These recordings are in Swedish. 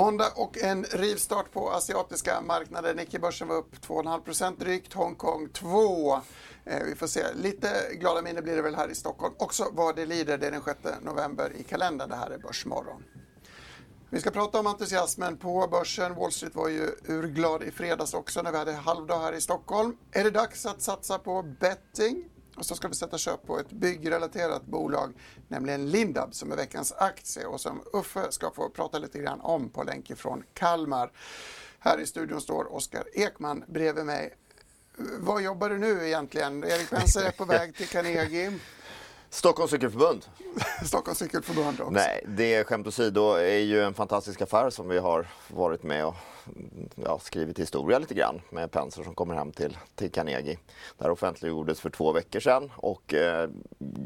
Måndag och en rivstart på asiatiska marknaden. Nikkei-börsen var upp 2,5 drygt, Hongkong 2. Eh, vi får se. Lite glada minne blir det väl här i Stockholm. Också vad det lider. Det är den 6 november i kalendern. Det här är Börsmorgon. Vi ska prata om entusiasmen på börsen. Wall Street var ju urglad i fredags också när vi hade halvdag här i Stockholm. Är det dags att satsa på betting? Och så ska vi sätta köp på ett byggrelaterat bolag, nämligen Lindab som är veckans aktie och som Uffe ska få prata lite grann om på länk ifrån Kalmar. Här i studion står Oskar Ekman bredvid mig. Vad jobbar du nu egentligen? Erik Penser är på väg till Carnegie. Stockholms cykelförbund. Stockholms cykelförbund också. Nej, det skämt åsido är ju en fantastisk affär som vi har varit med och ja, skrivit historia lite grann med Penser som kommer hem till, till Carnegie. Det här offentliggjordes för två veckor sedan och eh,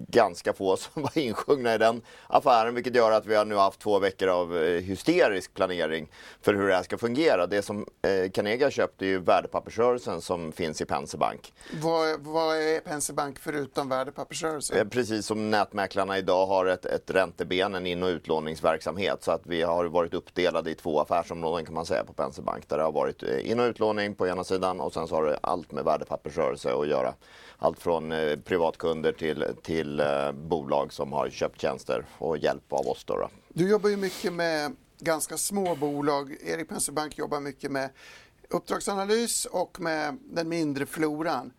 ganska få som var insjungna i den affären vilket gör att vi har nu haft två veckor av eh, hysterisk planering för hur det här ska fungera. Det som eh, Carnegie har köpt är ju värdepappersrörelsen som finns i Penser Bank. Vad, vad är Penser Bank förutom värdepappersrörelsen? Eh, precis som nätmäklarna idag har ett, ett ränteben, en in och utlåningsverksamhet så att vi har varit uppdelade i två affärsområden kan man säga på Penser Bank där det har varit eh, in och utlåning på ena sidan och sen så har det allt med värdepappersrörelse att göra. Allt från eh, privatkunder till, till eh, bolag som har köpt tjänster och hjälp av oss. Då, då. Du jobbar ju mycket med ganska små bolag. Erik Penser Bank jobbar mycket med uppdragsanalys och med den mindre floran.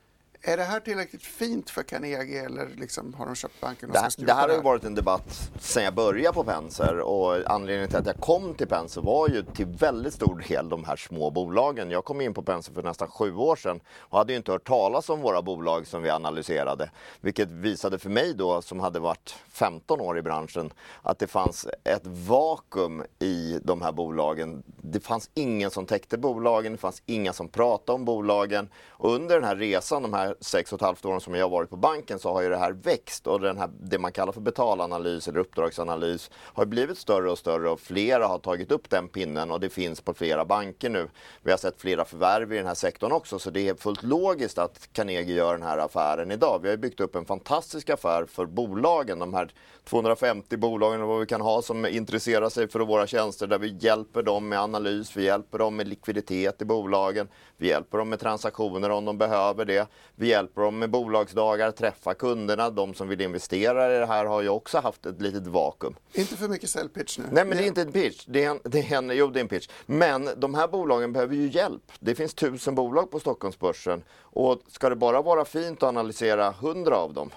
Är det här tillräckligt fint för Carnegie eller liksom har de köpt banken och det, ska det här har ju varit en debatt sedan jag började på Penser och anledningen till att jag kom till Penser var ju till väldigt stor del de här små bolagen. Jag kom in på Penser för nästan sju år sedan och hade ju inte hört talas om våra bolag som vi analyserade. Vilket visade för mig då, som hade varit 15 år i branschen, att det fanns ett vakuum i de här bolagen. Det fanns ingen som täckte bolagen, det fanns inga som pratade om bolagen. Och under den här resan, de här sex och ett halvt åren som jag har varit på banken, så har ju det här växt och den här, det man kallar för betalanalys eller uppdragsanalys har blivit större och större och flera har tagit upp den pinnen och det finns på flera banker nu. Vi har sett flera förvärv i den här sektorn också så det är fullt logiskt att Carnegie gör den här affären idag. Vi har byggt upp en fantastisk affär för bolagen, de här 250 bolagen och vad vi kan ha som intresserar sig för våra tjänster där vi hjälper dem med analys, vi hjälper dem med likviditet i bolagen, vi hjälper dem med transaktioner om de behöver det. Vi hjälper dem med bolagsdagar, träffa kunderna. De som vill investera i det här har ju också haft ett litet vakuum. Inte för mycket säljpitch nu. Nej, men det är inte en pitch. Det är en, det är en, jo, det är en pitch. Men de här bolagen behöver ju hjälp. Det finns tusen bolag på Stockholmsbörsen och ska det bara vara fint att analysera hundra av dem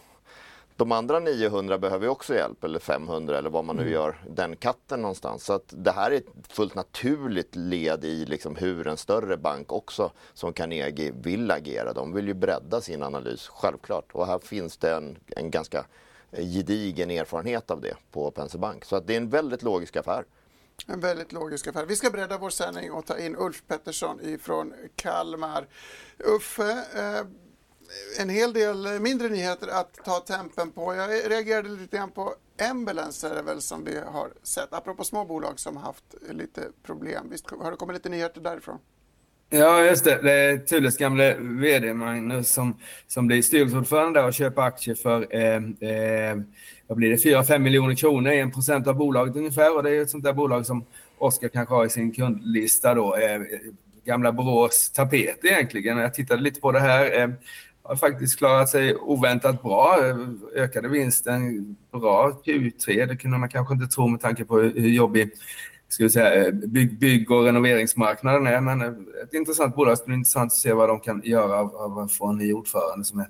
de andra 900 behöver ju också hjälp, eller 500 eller vad man nu Mm. gör den katten någonstans. Så att det här är ett fullt naturligt led i liksom hur en större bank också som Carnegie vill agera. De vill ju bredda sin analys, självklart. Och här finns det en, en ganska gedigen erfarenhet av det på Penser Bank. Så att det är en väldigt logisk affär. En väldigt logisk affär. Vi ska bredda vår sändning och ta in Ulf Pettersson ifrån Kalmar. Uffe, eh, en hel del mindre nyheter att ta tempen på. Jag reagerade lite grann på Ambulance är det väl som vi har sett, apropå små bolag som haft lite problem. Visst har det kommit lite nyheter därifrån? Ja, just det. Det är Thules gamle vd Magnus som, som blir styrelseordförande och köper aktier för eh, eh, vad blir det, 4-5 miljoner kronor, 1 procent av bolaget ungefär. Och det är ett sånt där bolag som Oskar kanske har i sin kundlista då. Eh, gamla Borås Tapet egentligen. Jag tittade lite på det här. Eh, har faktiskt klarat sig oväntat bra. Ökade vinsten bra Q3. Det kunde man kanske inte tro med tanke på hur jobbig ska vi säga, bygg, bygg och renoveringsmarknaden är. Men ett intressant bolag. Det blir intressant att se vad de kan göra av, av att få en ny ordförande som är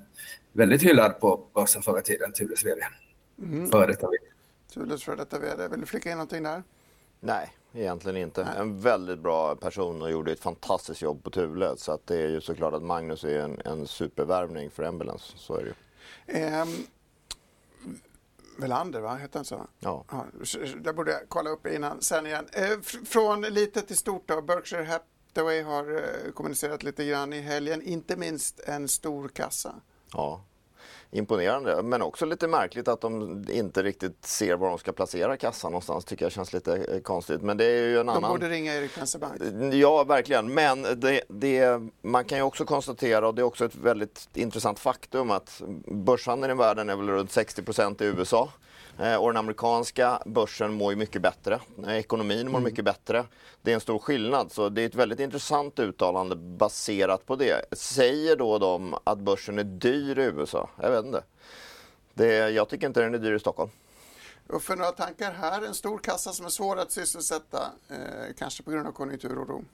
väldigt hyllad på börsen förra tiden, Thules vd. Mm. Före detta vd. Thules för detta vd. Vill du flika in någonting där? Nej, egentligen inte. En väldigt bra person och gjorde ett fantastiskt jobb på Thule. Så att det är ju såklart att Magnus är en, en supervärvning för Embulance. Så är det ju. Ehm, Velander, va? Hette han så? Ja. ja. Det borde jag kolla upp innan sen igen. Eh, från lite till stort då. Berkshire Hathaway har eh, kommunicerat lite grann i helgen. Inte minst en stor kassa. Ja, imponerande. Men också lite märkligt att de inte riktigt ser var de ska placera kassan någonstans. tycker jag känns lite eh, konstigt. Men det är ju en de annan... De borde ringa Erik Penser Bank. Ja, verkligen. Men det, det, man kan ju också konstatera, och det är också ett väldigt intressant faktum, att börshandeln i världen är väl runt 60% i USA. Eh, och den amerikanska börsen mår ju mycket bättre. Eh, ekonomin mår mm. mycket bättre. Det är en stor skillnad. Så det är ett väldigt intressant uttalande baserat på det. Säger då de att börsen är dyr i USA? Jag vet inte. Det, jag tycker inte den är dyr i Stockholm. Och för några tankar här, en stor kassa som är svår att sysselsätta, eh, kanske på grund av konjunkturoro.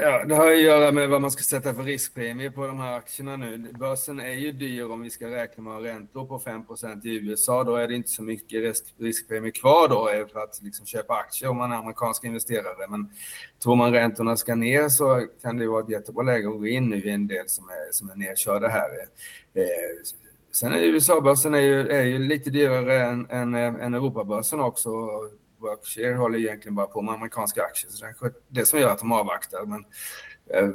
Ja, det har att göra med vad man ska sätta för riskpremie på de här aktierna nu. Börsen är ju dyr om vi ska räkna med räntor på 5% i USA. Då är det inte så mycket risk, riskpremie kvar då eh, för att liksom köpa aktier om man är amerikansk investerare. Men tror man räntorna ska ner så kan det vara ett jättebra läge att gå in nu i en del som är, som är nedkörda här. Eh, eh sen är USA-börsen är ju, är ju lite dyrare än, än, eh, än Europabörsen också. Berkshire håller egentligen bara på med amerikanska aktier. Så det är det som gör att de avvaktar. Men eh,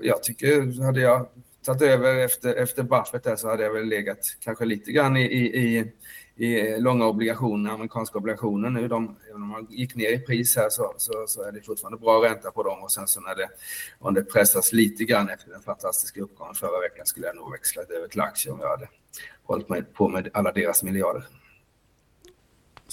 jag tycker, hade jag tagit över efter, efter Buffett där så hade jag väl legat kanske lite grann i, i, i långa obligationer, amerikanska obligationer nu. De, även om man gick ner i pris här så, så, så, är det fortfarande bra ränta på dem och sen så när det, om det pressas lite grann efter den fantastiska uppgången förra veckan skulle jag nog växlat över till aktier om jag hade hållit mig på med alla deras miljarder.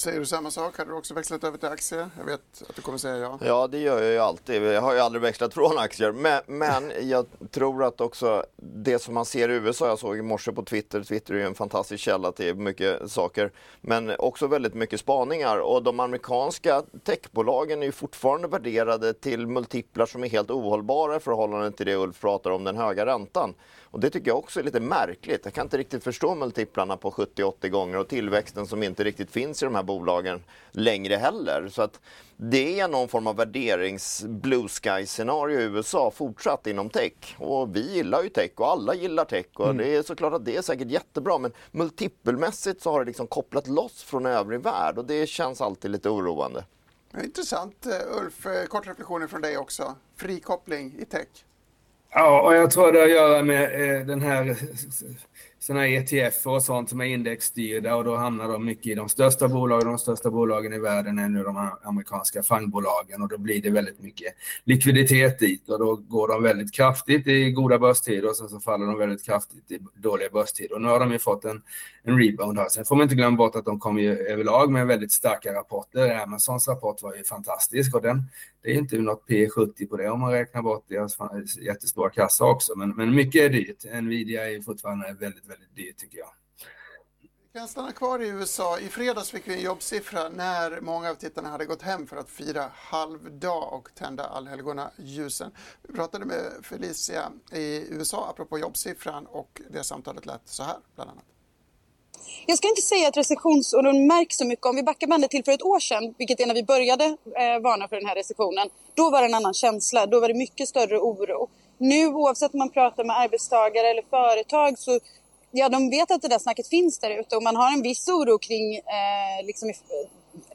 Säger du samma sak? Hade du också växlat över till aktier? Jag vet att du kommer säga ja. Ja, det gör jag ju alltid. Jag har ju aldrig växlat från aktier. Men, men jag tror att också det som man ser i USA, jag såg i morse på Twitter, Twitter är ju en fantastisk källa till mycket saker, men också väldigt mycket spaningar. Och de amerikanska techbolagen är ju fortfarande värderade till multiplar som är helt ohållbara i förhållande till det Ulf pratar om, den höga räntan. Och det tycker jag också är lite märkligt. Jag kan inte riktigt förstå multiplarna på 70-80 gånger och tillväxten som inte riktigt finns i de här bolagen längre heller. Så att det är någon form av värderings blue sky scenario i USA fortsatt inom tech. Och vi gillar ju tech och alla gillar tech och mm. det är såklart att det är säkert jättebra men multipelmässigt så har det liksom kopplat loss från övrig värld och det känns alltid lite oroande. Intressant eh, Ulf, eh, kort reflektioner från dig också. Frikoppling i tech. Ja, och jag tror det har att göra med eh, den här sådana ETF och sånt som är indexstyrda och då hamnar de mycket i de största bolagen. De största bolagen i världen är nu de amerikanska fangbolagen och då blir det väldigt mycket likviditet dit och då går de väldigt kraftigt i goda börstider och sen så faller de väldigt kraftigt i dåliga börstider. Och nu har de ju fått en, en rebound här. Sen får man inte glömma bort att de kommer ju överlag med väldigt starka rapporter. Amazons rapport var ju fantastisk och den, det är inte något P70 på det om man räknar bort deras jättestora kassa också. Men, men mycket är dyrt. Nvidia är fortfarande väldigt väldigt dyrt tycker jag. Vi kan stanna kvar i USA. I fredags fick vi en jobbsiffra när många av tittarna hade gått hem för att fira halvdag och tända allhelgona-ljusen. Vi pratade med Felicia i USA apropå jobbsiffran och det samtalet lät så här bland annat. Jag ska inte säga att recessionsoron märks så mycket. Om vi backar bandet till för ett år sedan, vilket är när vi började eh, varna för den här recessionen, då var det en annan känsla. Då var det mycket större oro. Nu oavsett om man pratar med arbetstagare eller företag så ja, de vet att det där snacket finns där ute och man har en viss oro kring eh, liksom,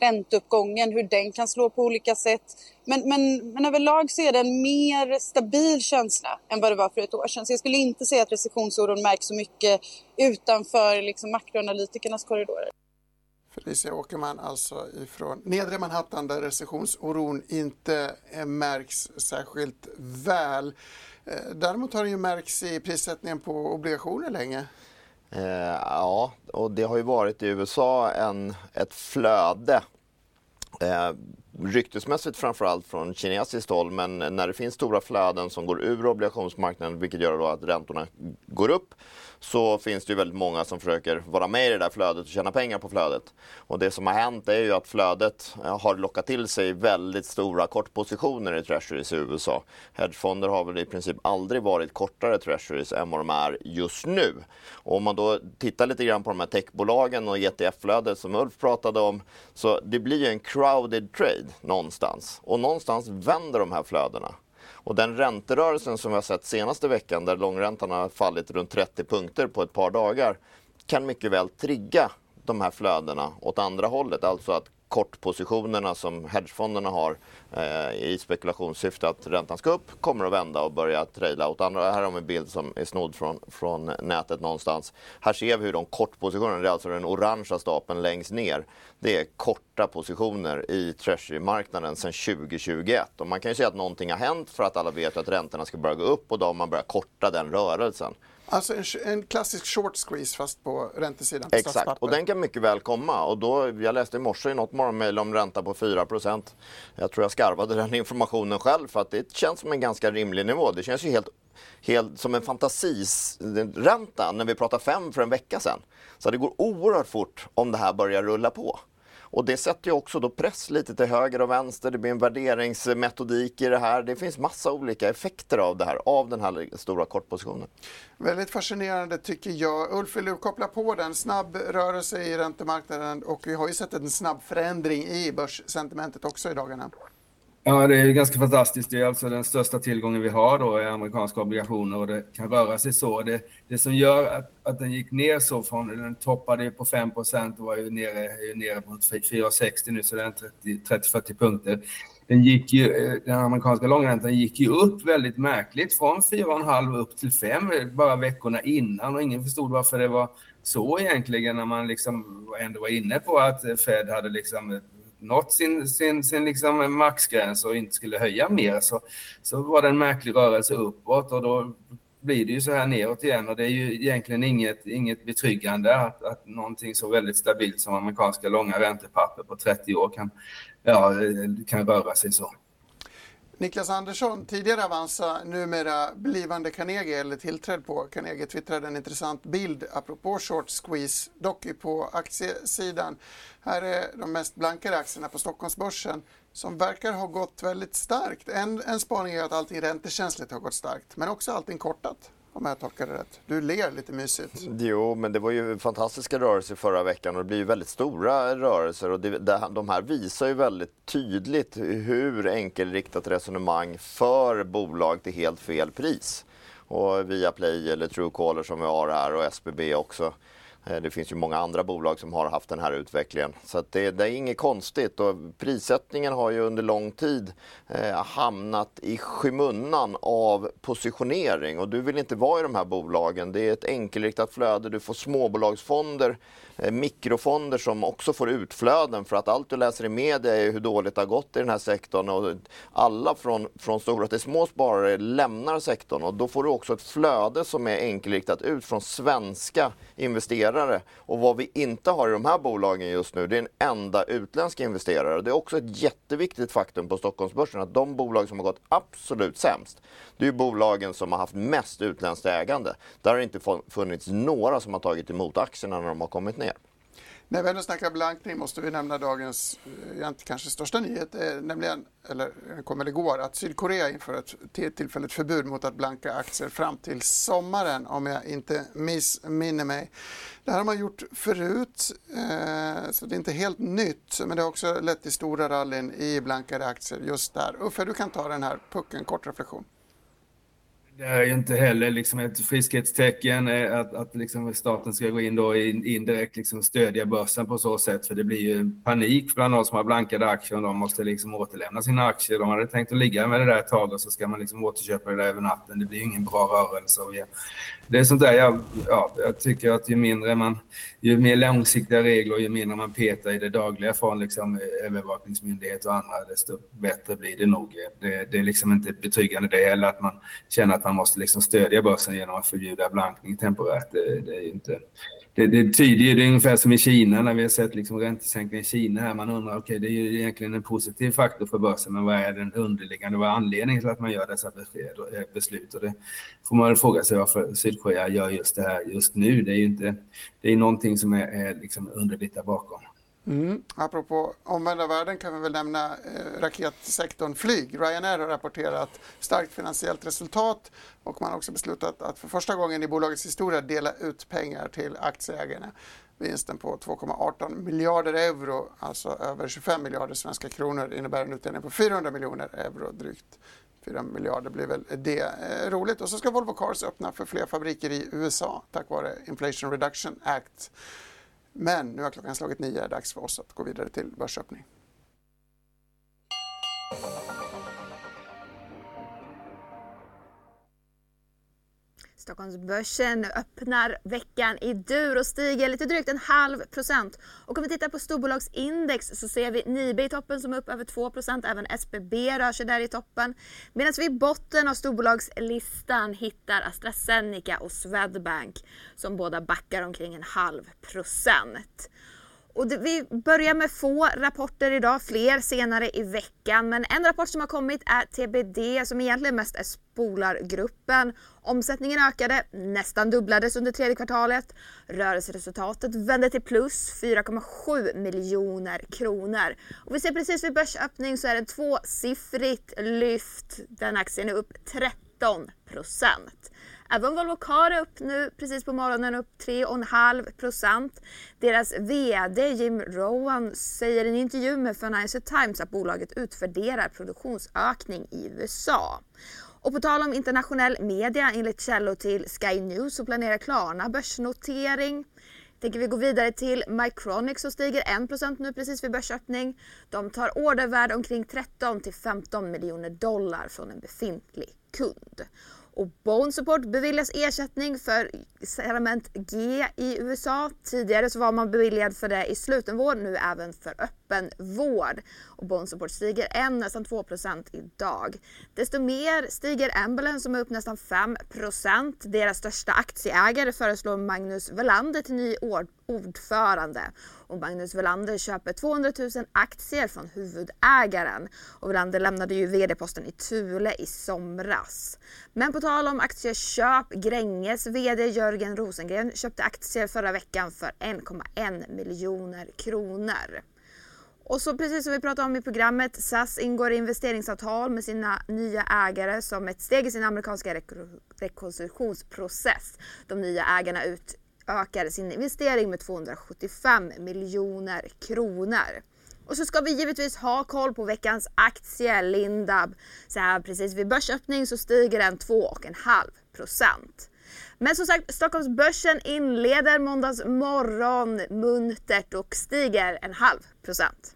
ränteuppgången, hur den kan slå på olika sätt. Men, men, men överlag så är det en mer stabil känsla än vad det var för ett år sedan. Så jag skulle inte säga att recessionsoron märks så mycket utanför liksom, makroanalytikernas korridorer. Felicia Åkerman alltså ifrån nedre Manhattan där recessionsoron inte eh, märks särskilt väl. Eh, däremot har det ju märkts i prissättningen på obligationer länge. Eh, ja, och det har ju varit i USA en, ett flöde. Eh, ryktesmässigt framförallt från kinesiskt håll, men när det finns stora flöden som går ur obligationsmarknaden, vilket gör då att räntorna går upp, så finns det ju väldigt många som försöker vara med i det där flödet och tjäna pengar på flödet. Och det som har hänt är ju att flödet eh, har lockat till sig väldigt stora kortpositioner i Treasuries i USA. Hedgefonder har väl i princip aldrig varit kortare Treasuries än vad de är just nu. Och om man då tittar lite grann på de här techbolagen och ETF-flödet som Ulf pratade om, så det blir ju en crowded trade någonstans. Och någonstans vänder de här flödena. Och den ränterörelsen som vi har sett senaste veckan där långräntan har fallit runt 30 punkter på ett par dagar kan mycket väl trigga de här flödena åt andra hållet. Alltså att kortpositionerna som hedgefonderna har eh, i spekulationssyfte att räntan ska upp kommer att vända och börja traila åt andra. Här har vi en bild som är snodd från, från nätet någonstans. Här ser vi hur de kortpositionerna, det är alltså den orangea stapeln längst ner, det är korta positioner i Treasury-marknaden sedan 2021. Och man kan ju säga att någonting har hänt för att alla vet att räntorna ska börja gå upp och då har man börjat korta den rörelsen. Alltså en, en, klassisk short squeeze fast på räntesidan. På Exakt, och den kan mycket väl komma. Och då, jag läste i morse i något morgonmejl om ränta på 4% Jag tror jag skarvade den informationen själv för att det känns som en ganska rimlig nivå. Det känns ju helt, helt som en fantasiränta när vi pratade 5 för en vecka sedan. Så det går oerhört fort om det här börjar rulla på. Och det sätter ju också då press lite till höger och vänster. Det blir en värderingsmetodik i det här. Det finns massa olika effekter av det här, av den här stora kortpositionen. Väldigt fascinerande tycker jag. Ulf, vill du koppla på den? Snabb rörelse i räntemarknaden och vi har ju sett en snabb förändring i börssentimentet också i dagarna. Ja, det är ganska fantastiskt. Det är alltså den största tillgången vi har då i amerikanska obligationer och det kan röra sig så. Det, det som gör att, att den gick ner så från, den toppade på 5 procent och var ju nere, är nere på 4,60 nu så det är 30-40 punkter. Den, gick ju, eh, den amerikanska långräntan gick ju upp väldigt märkligt från 4,5 upp till 5 eh, bara veckorna innan och ingen förstod varför det var så egentligen när man liksom ändå var inne på att eh, Fed hade liksom nått sin, sin, sin liksom maxgräns och inte skulle höja mer så, så var det en märklig rörelse uppåt och då blir det ju så här neråt igen och det är ju egentligen inget, inget betryggande att, att någonting så väldigt stabilt som amerikanska långa räntepapper på 30 år kan, ja, kan röra sig så. Niklas Andersson, tidigare Avanza, numera blivande Carnegie eller tillträdd på Carnegie, twittrade en intressant bild apropå short squeeze, dock på aktiesidan. Här är de mest blankade aktierna på Stockholmsbörsen som verkar ha gått väldigt starkt. En, en spaning är att allting räntekänsligt har gått starkt, men också allting kortat om jag tolkar det rätt. Du ler lite mysigt. Jo, men det var ju fantastiska rörelser förra veckan och det blir ju väldigt stora rörelser och det, det, de här visar ju väldigt tydligt hur enkelriktat resonemang för bolag till helt fel pris. Och Viaplay eller Truecaller som vi har här och SBB också Eh, det finns ju många andra bolag som har haft den här utvecklingen. Så det, det, är inget konstigt och prissättningen har ju under lång tid eh, hamnat i skymundan av positionering och du vill inte vara i de här bolagen. Det är ett enkelriktat flöde, du får småbolagsfonder Eh, mikrofonder som också får utflöden för att allt du läser i media är hur dåligt det har gått i den här sektorn och alla från, från stora till små sparare lämnar sektorn och då får du också ett flöde som är enkelriktat ut från svenska investerare. Och vad vi inte har i de här bolagen just nu det är en enda utländsk investerare. Det är också ett jätteviktigt faktum på Stockholmsbörsen att de bolag som har gått absolut sämst det är bolagen som har haft mest utländskt ägande. Där har det inte funnits några som har tagit emot aktierna när de har kommit ner. När vi ändå snackar blankning måste vi nämna dagens eh, kanske största nyhet, eh, nämligen, eller eh, kom eller igår, att Sydkorea inför ett tillfälligt förbud mot att blanka aktier fram till sommaren om jag inte missminner mig. Det här har man gjort förut, så det är inte helt nytt, men det har också lett till stora rallyn i blankade aktier just där. Uffe, du kan ta den här pucken, kort reflektion. Det är ju inte heller liksom ett friskhetstecken eh, att, att liksom staten ska gå in då indirekt liksom stödja börsen på så sätt. För det blir ju panik bland de som har blankade aktier och de måste liksom återlämna sina aktier. De hade tänkt att ligga med det där ett tag och så ska man liksom återköpa det där över natten. Det blir ju ingen bra rörelse. Det är sånt där jag, ja, jag tycker att ju mindre man, ju mer långsiktiga regler och ju mindre man petar i det dagliga från liksom övervakningsmyndighet och andra, desto bättre blir det nog. Det, det är liksom inte betryggande det heller att man känner att man måste liksom stödja börsen genom att förbjuda blankning temporärt. Det, det är inte, det, det tyder ju, det är ungefär som i Kina när vi har sett liksom räntesänkning i Kina här. Man undrar, okej, okay, det är ju egentligen en positiv faktor för börsen, men vad är den underliggande, vad är anledningen till att man gör dessa eh, beslut? Och det får man fråga sig varför Sydkorea gör just det här just nu. Det är ju inte, det är någonting som är, är liksom underligt där bakom. Mm. Apropå omvända världen kan vi väl nämna eh, raketsektorn flyg. Ryanair har rapporterat starkt finansiellt resultat och man har också beslutat att för första gången i bolagets historia dela ut pengar till aktieägarna. Vinsten på 2,18 miljarder euro, alltså över 25 miljarder svenska kronor, innebär en utdelning på 400 miljoner euro drygt. 4 miljarder blir väl det eh, roligt. Och så ska Volvo Cars öppna för fler fabriker i USA tack vare Inflation Reduction Act. Men nu har klockan slagit nio, det är dags för oss att gå vidare till börsöppning. Stockholmsbörsen öppnar veckan i dur och stiger lite drygt en halv procent. Och om vi tittar på storbolagsindex så ser vi Nibe i toppen som är upp över 2 procent. Även SBB rör sig där i toppen. Medan vi i botten av storbolagslistan hittar AstraZeneca och Swedbank som båda backar omkring en halv procent. Och det, vi börjar med få rapporter idag, fler senare i veckan. Men en rapport som har kommit är TBD som egentligen mest är Spolargruppen. Omsättningen ökade, nästan dubblades under tredje kvartalet. Rörelseresultatet vände till plus 4,7 miljoner kronor. Och vi ser precis vid börsöppning så är det tvåsiffrigt lyft. Den aktien är upp 13 procent. Även Volvo Car är upp nu precis på morgonen, upp 3,5 procent. Deras VD Jim Rowan säger i en intervju med Financial Times att bolaget utvärderar produktionsökning i USA. Och på tal om internationell media, enligt källor till Sky News så planerar Klarna börsnotering. Tänker vi gå vidare till Mycronic som stiger 1 % nu precis vid börsöppning. De tar ordervärde omkring 13 till 15 miljoner dollar från en befintlig kund. Och Bone Support beviljas ersättning för Cerament G i USA. Tidigare så var man beviljad för det i slutenvård, nu även för öppen öppenvård. Och Bone Support stiger än nästan 2% idag. Desto mer stiger Ambulance som är upp nästan 5% Deras största aktieägare föreslår Magnus Welander till ny ordförande. Och Magnus Welander köper 200 000 aktier från huvudägaren. Och Welander lämnade ju vd-posten i Thule i somras. Men på tal om aktieköp, Gränges vd Jörgen Rosengren köpte aktier förra veckan för 1,1 miljoner kronor. Och så precis som vi pratade om i programmet, SAS ingår investeringsavtal med sina nya ägare som ett steg i sin amerikanska rekonstruktionsprocess. De nya ägarna utökar sin investering med 275 miljoner kronor. Och så ska vi givetvis ha koll på veckans aktie Lindab. Så här precis vid börsöppning så stiger den 2,5 procent. Men som sagt, Stockholmsbörsen inleder måndags morgon muntert och stiger en halv procent.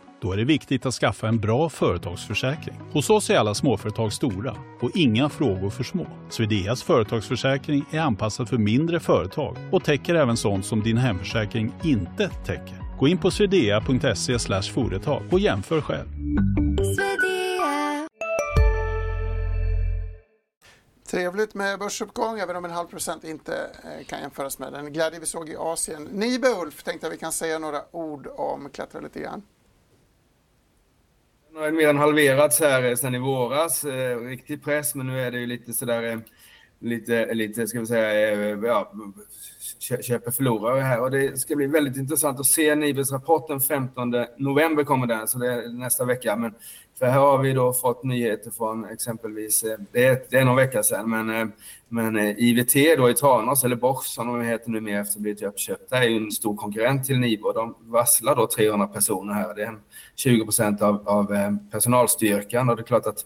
Då är det viktigt att skaffa en bra företagsförsäkring. Hos oss är alla småföretag stora och inga frågor för små. Swedeas företagsförsäkring är anpassad för mindre företag och täcker även sånt som din hemförsäkring inte täcker. Gå in på swedea.se företag och jämför själv. Trevligt med börsuppgång, även om en halv procent inte eh, kan jämföras med den glädje vi såg i Asien. Nibe Ulf tänkte att vi kan säga några ord om, klättra lite grann. Den har mer än halverats här eh, sedan i våras. Eh, riktig press, men nu är det ju lite sådär, eh, lite, lite ska vi säga, eh, ja, köper förlorare här. Och det ska bli väldigt intressant att se Nibes rapport den 15 november kommer den, så det är nästa vecka. Men för här har vi då fått nyheter från exempelvis, eh, det är, det är någon vecka sedan, men, eh, men IVT då i Tranås, eller Bosch som de heter numera efter att ha blivit uppköpta, är ju en stor konkurrent till Nibe de varslar då 300 personer här. Det är 20 procent av, av personalstyrkan och det är klart att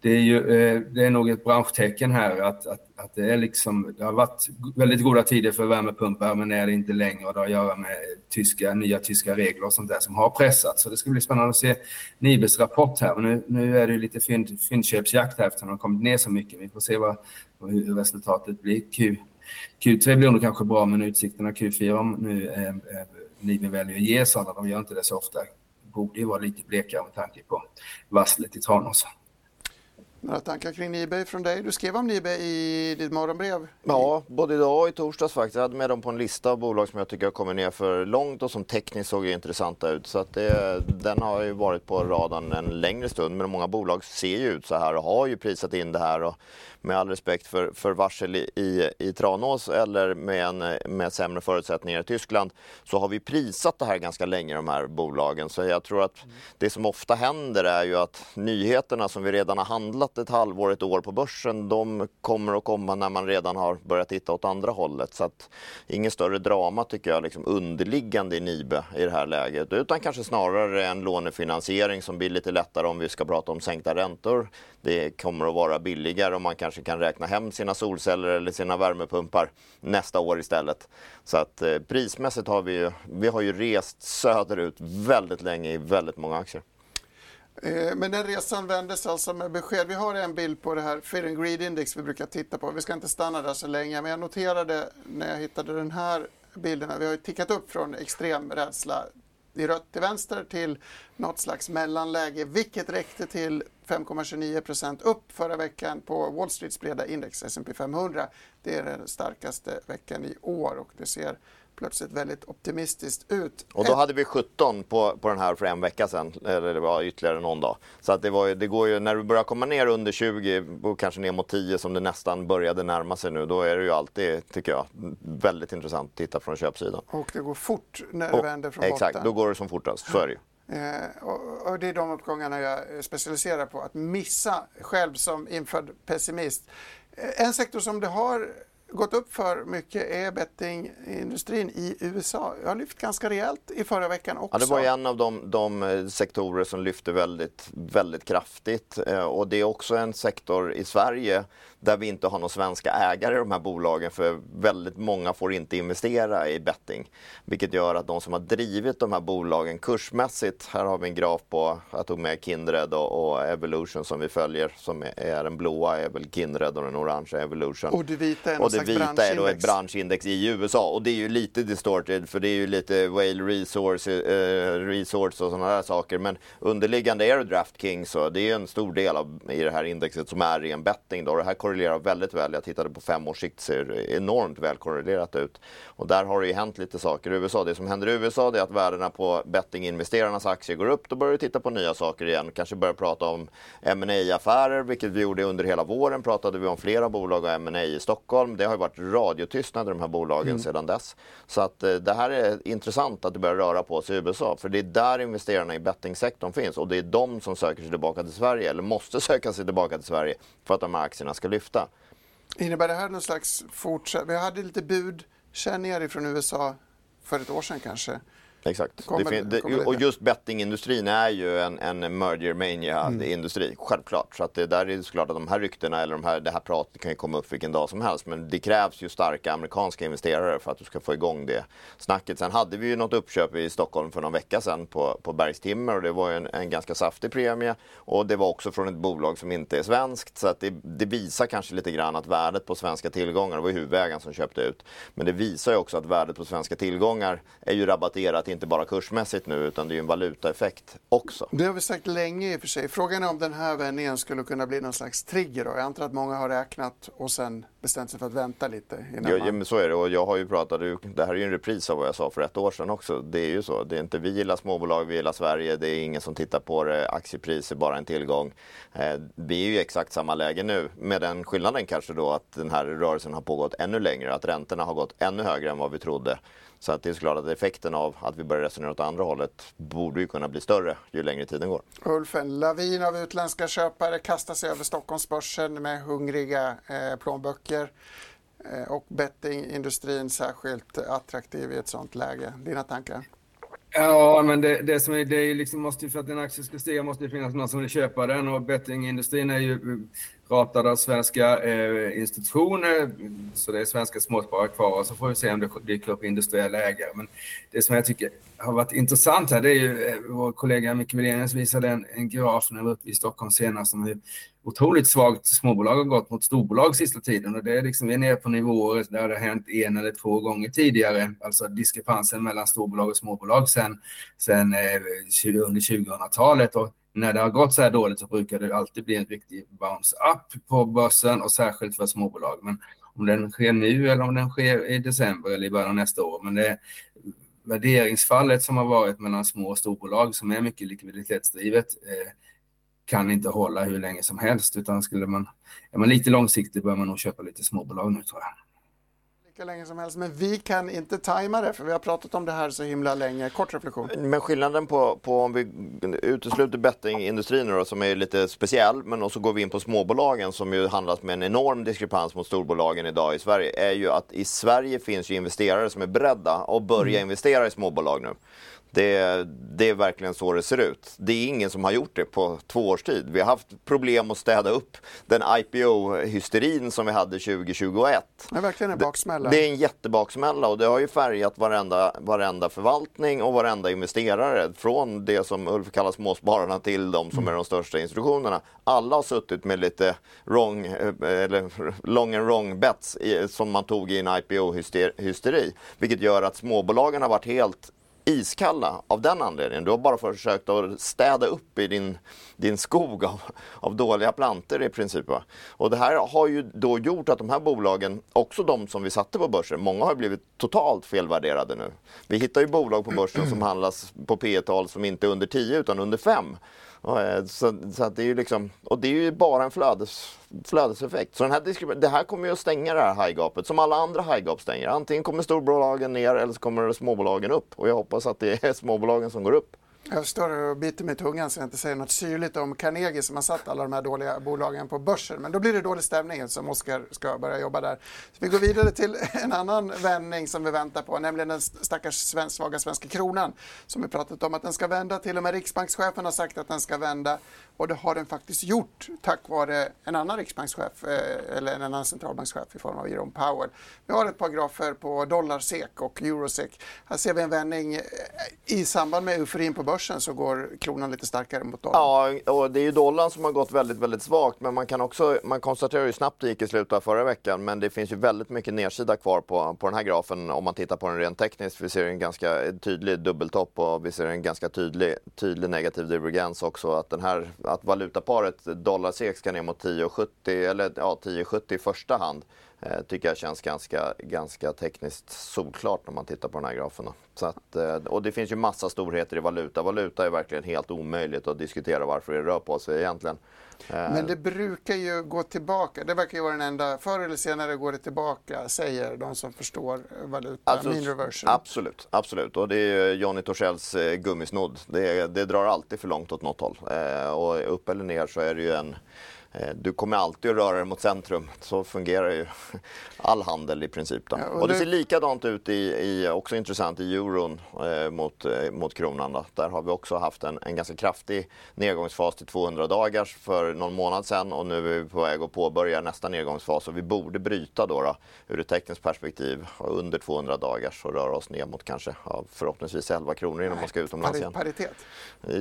det är, ju, eh, det är nog ett branschtecken här att, att, att det, är liksom, det har varit väldigt goda tider för värmepumpar men är det inte längre och det har att göra med tyska, nya tyska regler och sånt där som har pressat. Så det ska bli spännande att se Nibes rapport här. Men nu, nu är det lite fynd, fyndköpsjakt här eftersom de har kommit ner så mycket. Vi får se vad, hur resultatet blir. Q, Q3 blir nog kanske bra men utsikterna Q4 om nu eh, eh, Nibe väljer att ge sådana, de gör inte det så ofta, borde ju vara lite blekare med tanke på varslet i Tranås. Några tankar kring Nibe från dig? Du skrev om Nibe i ditt morgonbrev. Ja, både idag och i torsdags faktiskt. Jag hade med dem på en lista av bolag som jag tycker har kommit ner för långt och som tekniskt såg intressanta ut. Så att det, den har ju varit på radarn en längre stund. Men många bolag ser ju ut så här och har ju prisat in det här. Och med all respekt för, för varsel i, i, i Tranås eller med, en, med sämre förutsättningar i Tyskland så har vi prisat det här ganska länge, de här bolagen. Så jag tror att det som ofta händer är ju att nyheterna som vi redan har handlat väntat ett halvår, ett år på börsen, de kommer att komma när man redan har börjat titta åt andra hållet. Så att ingen större drama tycker jag liksom underliggande i Nibe i det här läget, utan kanske snarare en lånefinansiering som blir lite lättare om vi ska prata om sänkta räntor. Det kommer att vara billigare och man kanske kan räkna hem sina solceller eller sina värmepumpar nästa år istället. Så att eh, prismässigt har vi ju, vi har ju rest söderut väldigt länge i väldigt många aktier. Eh, men den resan vändes alltså med besked. Vi har en bild på det här Fear and Greed Index vi brukar titta på. Vi ska inte stanna där så länge, men jag noterade när jag hittade den här bilden. Vi har ju tickat upp från extrem rädsla i rött till vänster till något slags mellanläge, vilket räckte till 5,29 procent upp förra veckan på Wall Streets breda index, S&P 500. Det är den starkaste veckan i år och det ser plötsligt väldigt optimistiskt ut. Och då hade vi 17 på, på den här för en vecka sedan, eller det var ytterligare någon dag. Så att det, var, det går ju, när du börjar komma ner under 20 och kanske ner mot 10 som det nästan började närma sig nu, då är det ju alltid, tycker jag, väldigt intressant att titta från köpsidan. Och det går fort när det vänder från exakt, botten. Exakt, då går det som fortast, så är det ju. Eh, och, och, det är de uppgångarna jag specialiserar på, att missa själv som infödd pessimist. Eh, en sektor som det har gått upp för mycket är bettingindustrin i USA. Jag har lyft ganska rejält i förra veckan också. Ja, det var en av de, de, eh, sektorer som lyfte väldigt, väldigt kraftigt. Eh, och det är också en sektor i Sverige där vi inte har några svenska ägare i de här bolagen för väldigt många får inte investera i betting. Vilket gör att de som har drivit de här bolagen kursmässigt, här har vi en graf på, jag tog med Kindred och, och Evolution som vi följer, som är, den blåa är väl Kindred och den orangea Evolution. Och det vita är, och det vita är då ett branschindex i USA och det är ju lite distorted för det är ju lite Whale Resource, eh, Resource och sådana där saker men underliggande är det DraftKings och det är en stor del av i det här indexet som är ren betting då. Det här korrelerar väldigt väl. Jag tittade på fem års sikt, ser enormt väl korrelerat ut. Och där har det ju hänt lite saker i USA. Det som händer i USA är att värdena på bettinginvesterarnas aktier går upp. Då börjar vi titta på nya saker igen. Kanske börja prata om ma affärer vilket vi gjorde under hela våren. Pratade vi om flera bolag och M&A i Stockholm. Det har ju varit radiotystnad i de här bolagen mm. sedan dess. Så att eh, det här är intressant att det börjar röra på sig i USA. För det är där investerarna i bettingsektorn finns och det är de som söker sig tillbaka till Sverige eller måste söka sig tillbaka till Sverige för att de här aktierna ska lyfta. Innebär det här någon slags fortsatt... Vi hade lite budkänningar från USA för ett år sedan kanske. Exakt. Kommer, det det, och just bettingindustrin är ju en, en merger mania-industri, mm. självklart. Så att det där är såklart att de här ryktena eller de här, det här pratet kan ju komma upp vilken dag som helst. Men det krävs ju starka amerikanska investerare för att du ska få igång det snacket. Sen hade vi ju något uppköp i Stockholm för någon vecka sedan på, på Bergstimmer och det var ju en, en ganska saftig premie. Och det var också från ett bolag som inte är svenskt. Så att det, det visar kanske lite grann att värdet på svenska tillgångar, det var ju huvudägaren som köpte ut. Men det visar ju också att värdet på svenska tillgångar är ju rabatterat inte bara kursmässigt nu utan det är en valutaeffekt också. Det har vi sagt länge i och för sig. Frågan är om den här vändningen skulle kunna bli någon slags trigger. Då. Jag antar att många har räknat och sen bestämt sig för att vänta lite. Ja, ja, men så är det och jag har ju pratat, det här är ju en repris av vad jag sa för ett år sedan också. Det är ju så, det är inte vi gillar småbolag, vi gillar Sverige, det är ingen som tittar på det, aktiepris är bara en tillgång. Eh, vi är ju i exakt samma läge nu med den skillnaden kanske då att den här rörelsen har pågått ännu längre, att räntorna har gått ännu högre än vad vi trodde. Så att det är såklart att effekten av att vi börjar resonera åt andra hållet borde ju kunna bli större ju längre tiden går. Ulf, en lavin av utländska köpare kastar sig över Stockholmsbörsen med hungriga eh, plånböcker eh, och bettingindustrin särskilt attraktiv i ett sånt läge. Dina tankar? Ja, men det, det som är, det är liksom måste för att en aktie ska stiga måste det finnas någon som vill köpa den och bettingindustrin är ju mm, ratad av svenska eh, institutioner, så det är svenska småsparare kvar och så får vi se om det dyker upp industriella ägare. Men det som jag tycker har varit intressant här, det är ju eh, vår kollega Micke Wilenius visade en, en graf när vi var uppe i Stockholm senast om hur otroligt svagt småbolag har gått mot storbolag sista tiden och det är liksom, vi är nere på nivåer där det har hänt en eller två gånger tidigare, alltså diskrepansen mellan storbolag och småbolag sen, sen eh, under 2000-talet och när det har gått så här dåligt så brukar det alltid bli en riktig bounce up på börsen och särskilt för småbolag. Men om den sker nu eller om den sker i december eller i början av nästa år. Men det värderingsfallet som har varit mellan små och storbolag som är mycket likviditetsdrivet eh, kan inte hålla hur länge som helst utan skulle man, är man lite långsiktig bör man nog köpa lite småbolag nu tror jag lika länge som helst, men vi kan inte tajma det för vi har pratat om det här så himla länge. Kort reflektion. Men skillnaden på, på om vi utesluter bettingindustrin då, som är lite speciell, men också går vi in på småbolagen som ju handlas med en enorm diskrepans mot storbolagen idag i Sverige, är ju att i Sverige finns ju investerare som är beredda att börja mm. investera i småbolag nu. Det, det, är verkligen så det ser ut. Det är ingen som har gjort det på två års tid. Vi har haft problem att städa upp den IPO-hysterin som vi hade 2021. Det är verkligen en baksmälla. Det, det är en jättebaksmälla och det har ju färgat varenda, varenda förvaltning och varenda investerare. Från det som Ulf kallar småspararna till de som är de största institutionerna. Alla har suttit med lite wrong, eh, eller long and wrong bets som man tog i en IPO-hysteri. Vilket gör att småbolagen har varit helt iskalla av den anledningen. Du har bara försökt att städa upp i din, din skog av, av dåliga planter i princip. Va? Och det här har ju då gjort att de här bolagen, också de som vi satte på börsen, många har blivit totalt felvärderade nu. Vi hittar ju bolag på börsen som handlas på P tal som inte är under 10 utan under 5. Eh, så, så att det är ju liksom, och det är ju bara en flödes, flödeseffekt. Så den här det här kommer ju att stänga det här high-gapet, som alla andra high-gap stänger. Antingen kommer storbolagen ner eller så kommer småbolagen upp. Och jag hoppas att det är småbolagen som går upp. Jag står och biter mig i tungan så jag inte säger något syrligt om Carnegie som har satt alla de här dåliga bolagen på börsen. Men då blir det dålig stämning som Oskar ska börja jobba där. Så vi går vidare till en annan vändning som vi väntar på, nämligen den stackars svensk, svaga svenska kronan som vi pratat om att den ska vända. Till och med riksbankschefen har sagt att den ska vända och det har den faktiskt gjort tack vare en annan riksbankschef eh, eller en annan centralbankschef i form av Jerome Powell. Vi har ett par grafer på dollar-SEK och euro-SEK. Här ser vi en vändning eh, i samband med euforin på börsen så går kronan lite starkare mot dollarn. Ja, och det är ju dollarn som har gått väldigt, väldigt svagt. Men man kan också, man konstaterar ju snabbt det gick i slutet av förra veckan. Men det finns ju väldigt mycket nedsida kvar på, på den här grafen om man tittar på den rent tekniskt. Vi ser en ganska tydlig dubbeltopp och vi ser en ganska tydlig, tydlig negativ divergens också. Att den här att valutaparet dollar-SEK ska ner mot 10,70 eller ja, 10,70 i första hand eh, tycker jag känns ganska, ganska tekniskt solklart när man tittar på den här grafen. Så att, eh, och det finns ju massa storheter i valuta. Valuta är verkligen helt omöjligt att diskutera varför det rör på sig egentligen. Men det brukar ju gå tillbaka. Det verkar ju vara den enda, förr eller senare går det tillbaka, säger de som förstår valuta, alltså, mean reversion. Absolut, absolut. Och det är Johnny Torssells eh, gummisnodd. Det, det drar alltid för långt åt något håll. Eh, och upp eller ner så är det ju en Eh, du kommer alltid att röra dig mot centrum. Så fungerar ju all handel i princip. Ja, och, och, det ser likadant ut i, i också intressant i euron eh, mot, eh, mot kronan. Då. Där har vi också haft en, en ganska kraftig nedgångsfas till 200 dagars för någon månad sedan och nu är vi på väg att påbörja nästa nedgångsfas och vi borde bryta då, då ur ett tekniskt perspektiv under 200 dagars och röra oss ner mot kanske ja, förhoppningsvis 11 kronor innan Nej, man ska utomlands igen. Paritet?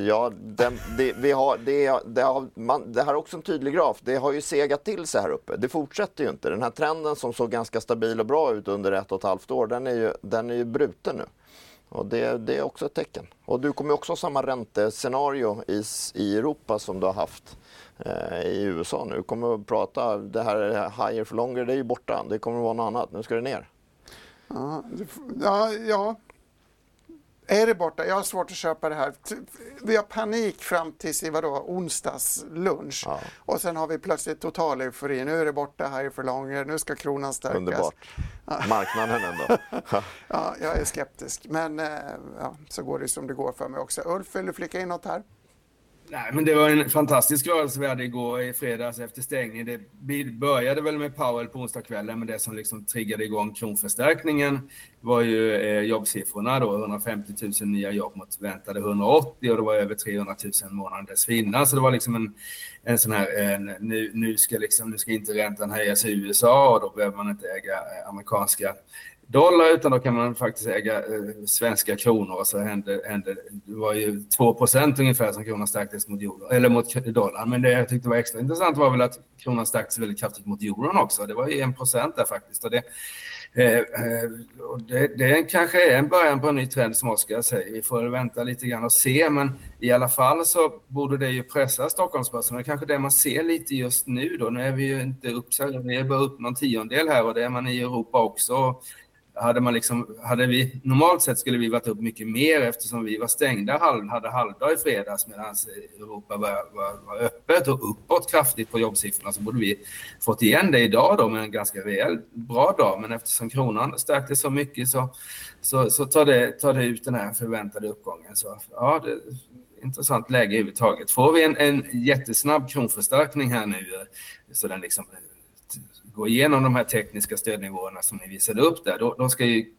Ja, den, det, vi har, det, det, har, man, det här är också en tydlig graf. Det har ju segat till sig här uppe. Det fortsätter ju inte. Den här trenden som såg ganska stabil och bra ut under ett och ett halvt år, den är ju, den är ju bruten nu. Och det, det är också ett tecken. Och du kommer också ha samma räntescenario i, i Europa som du har haft eh, i USA nu. Du kommer att prata, det här higher for longer, det är ju borta. Det kommer att vara något annat. Nu ska det ner. Ja, ja, är det borta? Jag har svårt att köpa det här. Vi har panik fram till vadå, onsdags lunch. Ja. Och sen har vi plötsligt total eufori. Nu är det borta här för långer. Nu ska kronan stärkas. Underbart. Marknaden ändå. ja, jag är skeptisk. Men eh, ja, så går det som det går för mig också. Ulf, vill du flika in något här? Nej, men det var en fantastisk rörelse vi hade igår i fredags efter stängning. Det började väl med Powell på onsdagskvällen, men det som liksom triggade igång kronförstärkningen var ju eh, jobbsiffrorna då, 150 000 nya jobb mot väntade 180 och det var över 300 000 månaden dessförinnan. Så det var liksom en, en sån här, en, nu, nu, ska liksom, nu ska inte räntan höjas i USA och då behöver man inte äga eh, amerikanska dollar utan då kan man faktiskt äga eh, svenska kronor och så hände, hände det var ju 2% ungefär som kronan stärktes mot, euro, eller mot dollarn. Men det jag tyckte var extra intressant var väl att kronan stärktes väldigt kraftigt mot euron också. Det var ju 1 där faktiskt. Och det, eh, eh och det, det kanske är en början på en ny trend som Oskar säger. Vi får vänta lite grann och se, men i alla fall så borde det ju pressa Stockholmsbörsen. Det är kanske det man ser lite just nu då. Nu är vi ju inte upp, vi är bara upp någon tiondel här och det är man i Europa också hade man liksom, hade vi, normalt sett skulle vi varit upp mycket mer eftersom vi var stängda, halv, hade halvdag i fredags medan Europa var, var, var öppet och uppåt kraftigt på jobbsiffrorna så borde vi fått igen det idag då med en ganska rejäl, bra dag. Men eftersom kronan stärktes så mycket så, så, så tar, det, tar det ut den här förväntade uppgången. Så ja, det, intressant läge överhuvudtaget. Får vi en, en jättesnabb kronförstärkning här nu så den liksom gå igenom de här tekniska stödnivåerna som ni visade upp där, då, då ska ju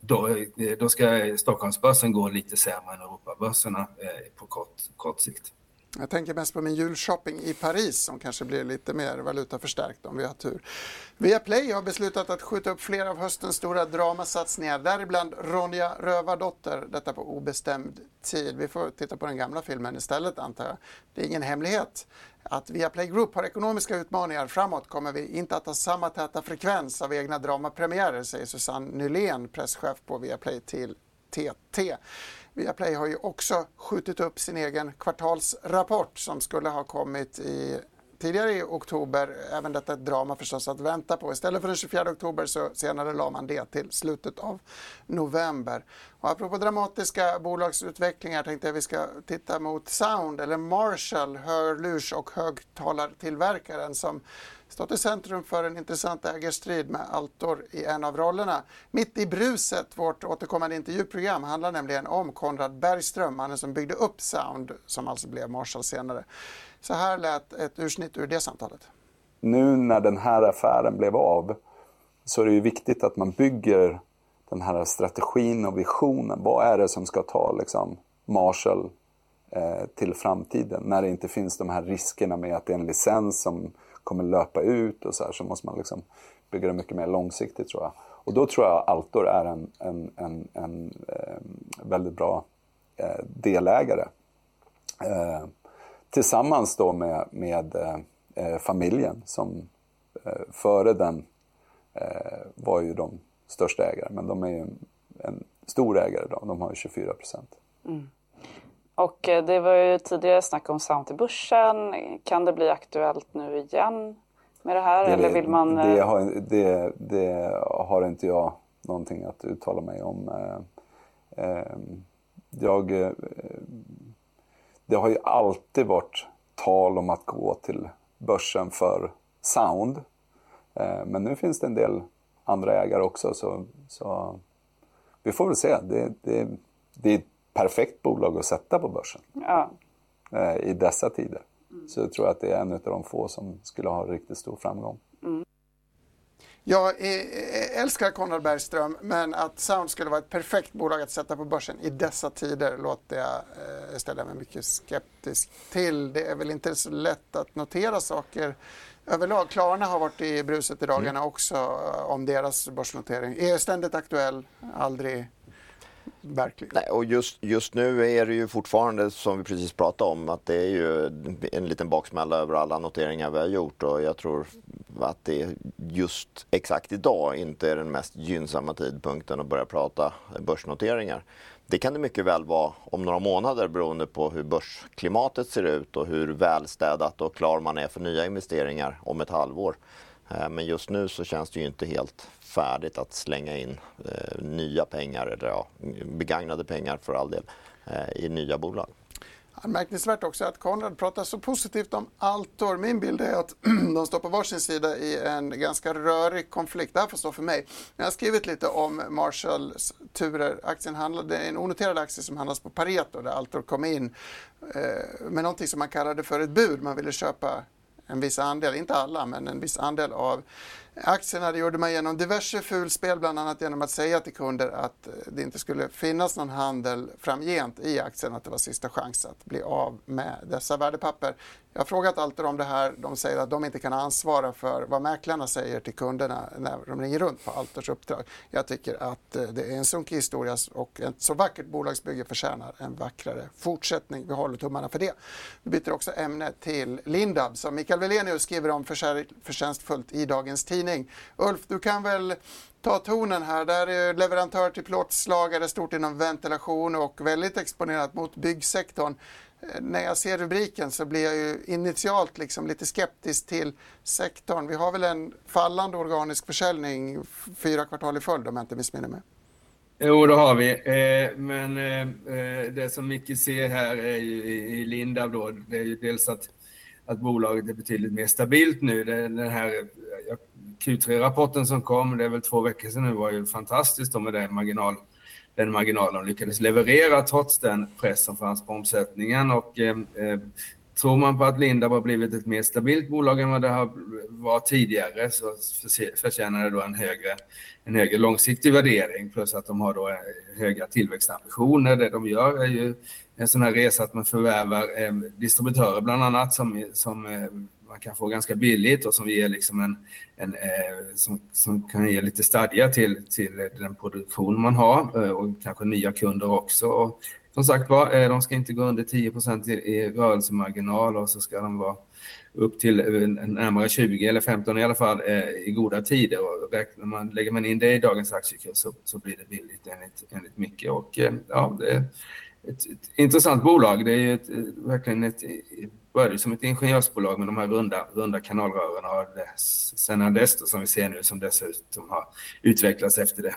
då, då ska Stockholmsbörsen gå lite sämre än Europabörserna eh, på kort, kort sikt. Jag tänker mest på min julshopping i Paris som kanske blir lite mer valutaförstärkt om vi har tur. Viaplay har beslutat att skjuta upp flera av höstens stora dramasatsningar, däribland Ronja Rövardotter, detta på obestämd tid. Vi får titta på den gamla filmen istället antar jag. Det är ingen hemlighet att Viaplay Group har ekonomiska utmaningar. Framåt kommer vi inte att ha samma täta frekvens av egna dramapremiärer, säger Susanne Nylén, presschef på Viaplay till TT. Viaplay har ju också skjutit upp sin egen kvartalsrapport som skulle ha kommit i tidigare i oktober. Även detta ett drama förstås att vänta på. Istället för den 24 oktober så senare la man det till slutet av november. Och apropå dramatiska bolagsutvecklingar tänkte jag vi ska titta mot Sound eller Marshall, hörlurs och högtalartillverkaren som stått i centrum för en intressant ägarstrid med Altor i en av rollerna. Mitt i bruset, vårt återkommande intervjuprogram, handlar nämligen om Konrad Bergström, mannen som byggde upp Sound, som alltså blev Marshall senare. Så här lät ett ursnitt ur det samtalet. Nu när den här affären blev av så är det ju viktigt att man bygger den här strategin och visionen. Vad är det som ska ta liksom, Marshall eh, till framtiden? När det inte finns de här riskerna med att det är en licens som kommer löpa ut och så här, så måste man liksom bygga det mycket mer långsiktigt tror jag. Och då tror jag Altor är en, en, en, en eh, väldigt bra eh, delägare. Eh, tillsammans då med, med eh, familjen som eh, före den eh, var ju de största ägare, men de är ju en, en stor ägare idag, de har ju 24 procent. Mm. Och eh, det var ju tidigare snack om Sound till börsen. Kan det bli aktuellt nu igen med det här? Det, eller vill man... det, eh, har, det, det, har inte jag någonting att uttala mig om. Eh, jag, det har ju alltid varit tal om att gå till börsen för Sound. Men nu finns det en del andra ägare också så, så vi får väl se. Det, det, det perfekt bolag att sätta på börsen ja. Eh, i dessa tider. Mm. Så jag tror att det är en av de få som skulle ha riktigt stor framgång. Mm. Jag älskar Konrad Bergström, men att Sound skulle vara ett perfekt bolag att sätta på börsen i dessa tider låter jag eh, ställa mig mycket skeptisk till. Det är väl inte så lätt att notera saker överlag. Klarna har varit i bruset i dagarna mm. också eh, om deras börsnotering. Är ständigt aktuell, aldrig Verkligen. Nej, och just, just nu är det ju fortfarande som vi precis pratade om att det är ju en liten baksmälla över alla noteringar vi har gjort och jag tror att det just exakt idag inte är den mest gynnsamma tidpunkten att börja prata börsnoteringar. Det kan det mycket väl vara om några månader beroende på hur börsklimatet ser ut och hur välstädat och klar man är för nya investeringar om ett halvår. Eh, men just nu så känns det ju inte helt färdigt att slänga in eh, nya pengar, eller ja, begagnade pengar för all del, eh, i nya bolag. Anmärkningsvärt också att Konrad pratar så positivt om Altor. Min bild är att de står på varsin sida i en ganska rörig konflikt. Det här får stå för mig. Jag har skrivit lite om Marshalls turer. Aktien handlade, en onoterad aktie som handlas på Pareto där Altor kom in eh, med någonting som man kallade för ett bud. Man ville köpa en viss andel, inte alla, men en viss andel av aktierna. Det gjorde man genom diverse fulspel, bland annat genom att säga till kunder att eh, det inte skulle finnas någon handel framgent i aktien, att det var sista chans att bli av med dessa värdepapper. Jag har frågat alltid om det här. De säger att de inte kan ansvara för vad mäklarna säger till kunderna när de ringer runt på Alters uppdrag. Jag tycker att eh, det är en sunkig historia och ett så vackert bolagsbygge förtjänar en vackrare fortsättning. Vi håller tummarna för det. Vi byter också ämne till Lindab som Mikael Velenius skriver om förtjänstfullt i dagens tidning. Ulf, du kan väl ta tonen här. Där är leverantör till plåtslagare, stort inom ventilation och väldigt exponerat mot byggsektorn. Eh, när jag ser rubriken så blir jag ju initialt liksom lite skeptisk till sektorn. Vi har väl en fallande organisk försäljning fyra kvartal i följd om jag inte missminner mig. Jo, det har vi. Eh, men eh, det som Micke ser här är ju i Lindab då, det är ju dels att att bolaget är betydligt mer stabilt nu. Den här Q3-rapporten som kom, det är väl två veckor sedan nu, var ju fantastiskt med den marginal, den marginal de lyckades leverera trots den press som fanns på omsättningen. Och, eh, eh tror man på att Lindab har blivit ett mer stabilt bolag än vad det har varit tidigare så förtjänar det då en högre, en högre långsiktig värdering plus att de har då eh, höga tillväxtambitioner. Det de gör är ju en sån här resa att man förvärvar eh, distributörer bland annat som, som eh, man kan få ganska billigt och som ger liksom en, en eh, som, som kan ge lite stadga till, till den produktion man har eh, och kanske nya kunder också. Och som sagt var, eh, de ska inte gå under 10 i, i rörelsemarginal och så ska de vara upp till eh, närmare 20 eller 15 i alla fall eh, i goda tider. Och räknar man, lägger man in det i dagens aktiekurs så, så blir det billigt enligt, enligt mycket. Och eh, ja, det ett, ett intressant bolag. Det är ett, verkligen ett började som ett ingenjörsbolag med de här runda, runda kanalrören och sen dess som vi ser nu som dessutom har utvecklats efter det.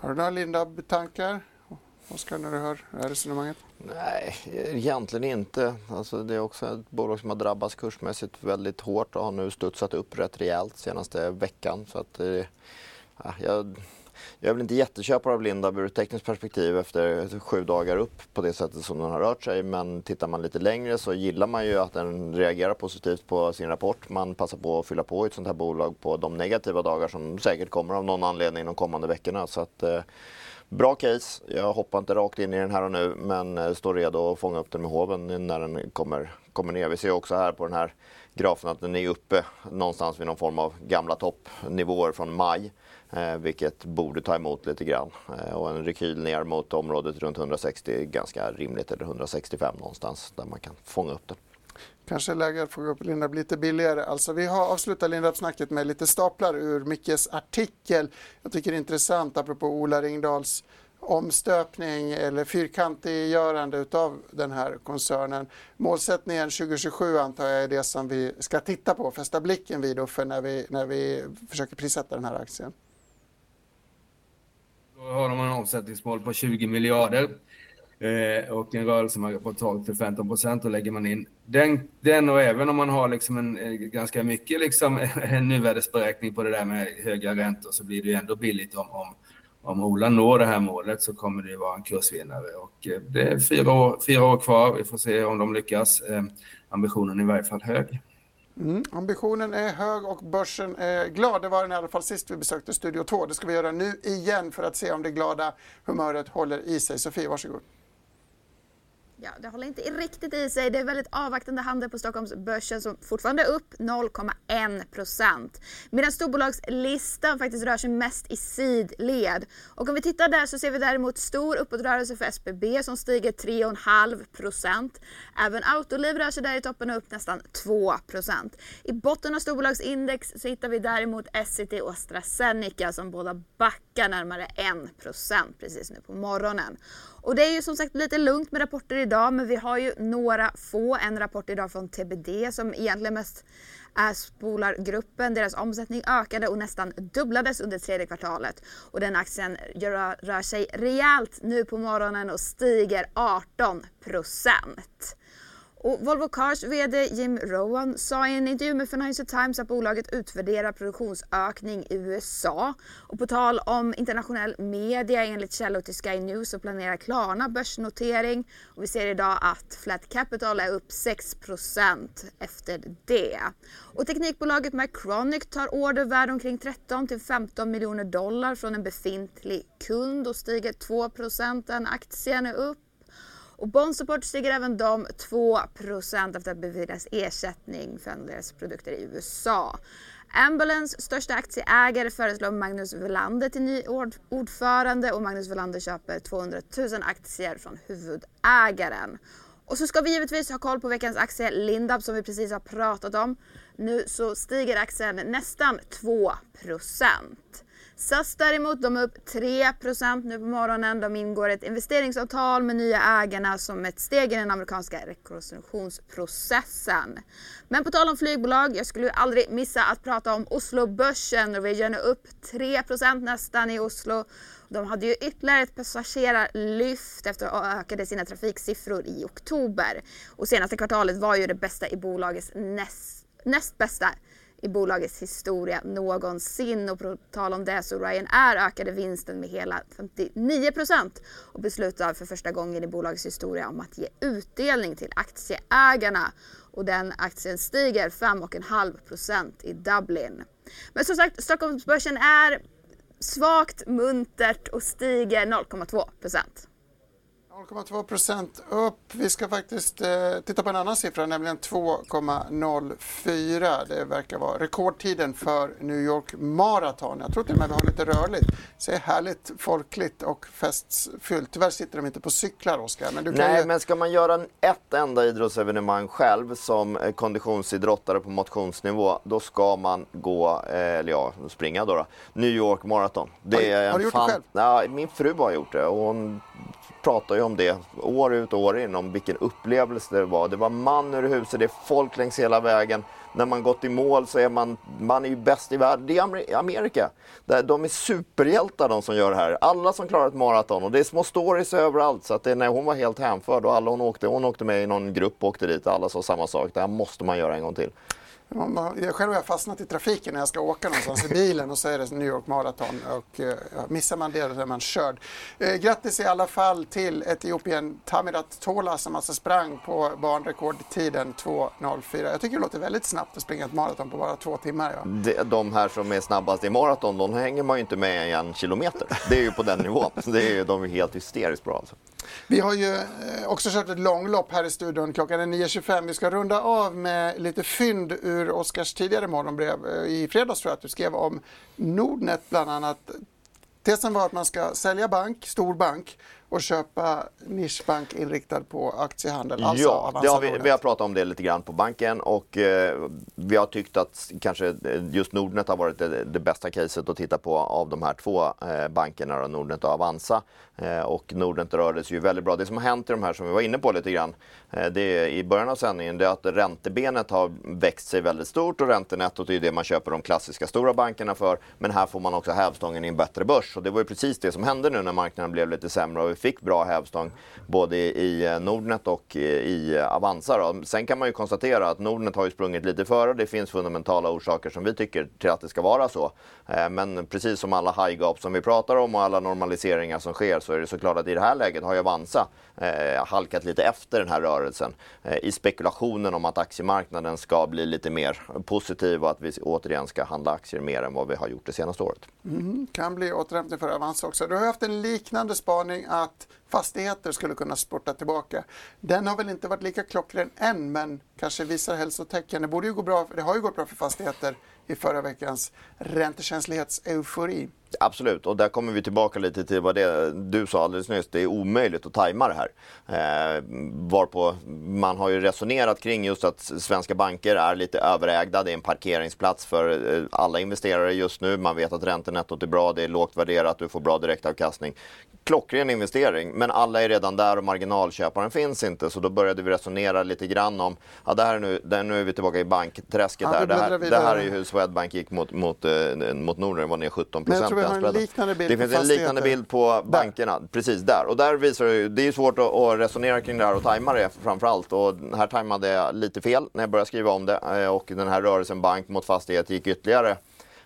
Har du några Lindab-tankar? Oskar, när du hör det här resonemanget? Nej, egentligen inte. Alltså, det är också ett bolag som har drabbats kursmässigt väldigt hårt och har nu studsat upp rätt rejält senaste veckan. Så att, eh, ja, jag jag är väl inte jätteköpare av Lindab ur ett tekniskt perspektiv efter sju dagar upp på det sättet som den har rört sig. Men tittar man lite längre så gillar man ju att den reagerar positivt på sin rapport. Man passar på att fylla på i ett sånt här bolag på de negativa dagar som säkert kommer av någon anledning de kommande veckorna. Så att, eh, Bra case. Jag hoppar inte rakt in i den här och nu men eh, står redo att fånga upp den med hoven när den kommer, kommer ner. Vi ser också här på den här grafen att den är uppe någonstans vid någon form av gamla toppnivåer från maj. Eh, vilket borde ta emot lite grann. Eh, och en rekyl ner mot området runt 160 är ganska rimligt, eller 165 någonstans där man kan fånga upp den. Kanske läge att få upp Lindab lite billigare. Alltså vi har avslutat Lindab-snacket med lite staplar ur Mickes artikel. Jag tycker det är intressant apropå Ola Ringdals omstöpning eller fyrkantiggörande utav den här koncernen. Målsättningen 2027 antar jag är det som vi ska titta på, fästa blicken vid Uffe när vi, när vi försöker prissätta den här aktien. Då har de en omsättningsmål på 20 miljarder eh, och en rörelsemarginal på 12 till 15 procent. Och lägger man in den, den och även om man har liksom en, en ganska mycket liksom, en nuvärdesberäkning på det där med höga räntor så blir det ju ändå billigt om, om, om Ola når det här målet så kommer det ju vara en kursvinnare. Och eh, det är fyra år, fyra år kvar. Vi får se om de lyckas. Eh, ambitionen är i varje fall hög. Mm, ambitionen är hög och börsen är glad. Det var den i alla fall sist vi besökte Studio 2. Det ska vi göra nu igen för att se om det glada humöret håller i sig. Sofie, varsågod. Ja, det håller inte riktigt i sig. Det är väldigt avvaktande handel på Stockholmsbörsen som fortfarande är upp 0,1 procent. Medan storbolagslistan faktiskt rör sig mest i sidled. Och om vi tittar där så ser vi däremot stor uppåtrörelse för SBB som stiger 3,5 procent. Även Autoliv rör sig där i toppen och upp nästan 2 procent. I botten av storbolagsindex så hittar vi däremot Essity och AstraZeneca som båda backar närmare 1 procent precis nu på morgonen. Och det är ju som sagt lite lugnt med rapporter idag men vi har ju några få. En rapport idag från TBD som egentligen mest är Spolargruppen. Deras omsättning ökade och nästan dubblades under tredje kvartalet. Och den aktien rör, rör sig rejält nu på morgonen och stiger 18 procent. Och Volvo Cars VD Jim Rowan sa i en intervju med Financial Times att bolaget utvärderar produktionsökning i USA. Och på tal om internationell media enligt källor till Sky News så planerar Klarna börsnotering. Och vi ser idag att Flat Capital är upp 6% efter det. Och teknikbolaget Mycronic tar order värd omkring 13 till 15 miljoner dollar från en befintlig kund och stiger 2 Den aktien är upp och Bondsupport stiger även de 2% efter att beviljas ersättning för deras produkter i USA. Ambulance största aktieägare föreslår Magnus Welander till ny ordförande och Magnus Welander köper 200 000 aktier från huvudägaren. Och så ska vi givetvis ha koll på veckans aktie Lindab som vi precis har pratat om. Nu så stiger aktien nästan 2 procent. SAS däremot, de är upp 3% nu på morgonen. De ingår ett investeringsavtal med nya ägarna som ett steg i den amerikanska rekonstruktionsprocessen. Men på tal om flygbolag, jag skulle aldrig missa att prata om Oslobörsen. Norwegian är upp 3% nästan i Oslo. De hade ju ytterligare ett passagerarlyft efter att ökade sina trafiksiffror i oktober. Och senaste kvartalet var ju det bästa i bolagets näst, näst bästa i bolagets historia någonsin. Och på tal om det så Ryanair ökade vinsten med hela 59% och beslutar för första gången i bolagets historia om att ge utdelning till aktieägarna. Och den aktien stiger 5,5% i Dublin. Men som sagt, Stockholmsbörsen är svagt, muntert och stiger 0,2 0,2 procent upp. Vi ska faktiskt eh, titta på en annan siffra, nämligen 2,04. Det verkar vara rekordtiden för New York Marathon. Jag tror till och med vi har lite rörligt. Är härligt folkligt och festfyllt. Tyvärr sitter de inte på cyklar, Oskar. Men Nej, ju... men ska man göra ett enda idrottsevenemang själv som konditionsidrottare på motionsnivå, då ska man gå, eh, eller ja, springa då, då. New York Marathon. Det har, har du gjort fan... det själv? Ja, min fru har gjort det och hon pratar ju om det år ut och år in, om vilken upplevelse det var. Det var man ur huset, det är folk längs hela vägen. När man gått i mål så är man, man är ju bäst i världen. Det är Amerika. De är superhjältar de som gör det här. Alla som klarar ett maraton och det är små stories överallt. Så att det, när hon var helt hänförd och alla hon åkte, hon åkte med i någon grupp och åkte dit. Alla sa samma sak. Det här måste man göra en gång till. Jag själv har jag fastnat i trafiken när jag ska åka någonstans i bilen och så är det New York Marathon och eh, missar man det så är man körd. Eh, grattis i alla fall till Etiopien Tamirat Tola som alltså sprang på banrekordtiden 2.04. Jag tycker det låter väldigt snabbt att springa ett maraton på bara två timmar. Ja. De, de här som är snabbast i maraton, de hänger man ju inte med i en kilometer. Det är ju på den nivån. Det är ju, de är helt hysteriskt bra alltså. Vi har ju eh, också kört ett långlopp här i studion. Klockan är 9.25. Vi ska runda av med lite fynd ur Oskars tidigare morgonbrev. Eh, I fredags tror jag att du skrev om Nordnet bland annat. Tesen var att man ska sälja bank, stor bank och köpa nischbank inriktad på aktiehandel. Alltså ja, det har vi, vi, har pratat om det lite grann på banken och eh, vi har tyckt att kanske eh, just Nordnet har varit det, det bästa caset att titta på av de här två eh, bankerna, då, Nordnet och Avanza. Eh, och Nordnet rörde sig ju väldigt bra. Det som har hänt i de här som vi var inne på lite grann, eh, det i början av sändningen, det är att räntebenet har växt sig väldigt stort och räntenettot är det man köper de klassiska stora bankerna för. Men här får man också hävstången i en bättre börs och det var ju precis det som hände nu när marknaden blev lite sämre fick bra hävstång både i eh, Nordnet och eh, i eh, Avanza. Då. Sen kan man ju konstatera att Nordnet har ju sprungit lite före. Det finns fundamentala orsaker som vi tycker till att det ska vara så. Men precis som alla high gap som vi pratar om och alla normaliseringar som sker så är det såklart att i det här läget har ju Avanza halkat lite efter den här rörelsen i spekulationen om att aktiemarknaden ska bli lite mer positiv och att vi återigen ska handla aktier mer än vad vi har gjort det senaste året. Mm, kan bli återhämtning för Avanza också. Du har haft en liknande spaning att shocked fastigheter skulle kunna spurta tillbaka. Den har väl inte varit lika klockren än men kanske visar hälsotecken. Det borde ju gå bra, det har ju gått bra för fastigheter i förra veckans räntekänslighetseufori. Absolut, och där kommer vi tillbaka lite till vad det du sa alldeles nyss. Det är omöjligt att tajma det här. Eh, varpå man har ju resonerat kring just att svenska banker är lite överägda. Det är en parkeringsplats för eh, alla investerare just nu. Man vet att räntenettot är bra, det är lågt värderat, du får bra direktavkastning. Klockren investering, men alla är redan där och marginalköparen finns inte. Så då började vi resonera lite grann om, ja, det här är nu, det, nu är vi tillbaka i bankträsket. Ja, det, här, det här är ju hur Swedbank gick mot, mot, eh, mot Norden, var ner 17 procent Det finns en liknande bild på bankerna, där. precis där. Och där visar det, det är svårt att, att, resonera kring det här och tajma det framförallt. Och här tajmade jag lite fel när jag började skriva om det. Eh, och den här rörelsen bank mot fastighet gick ytterligare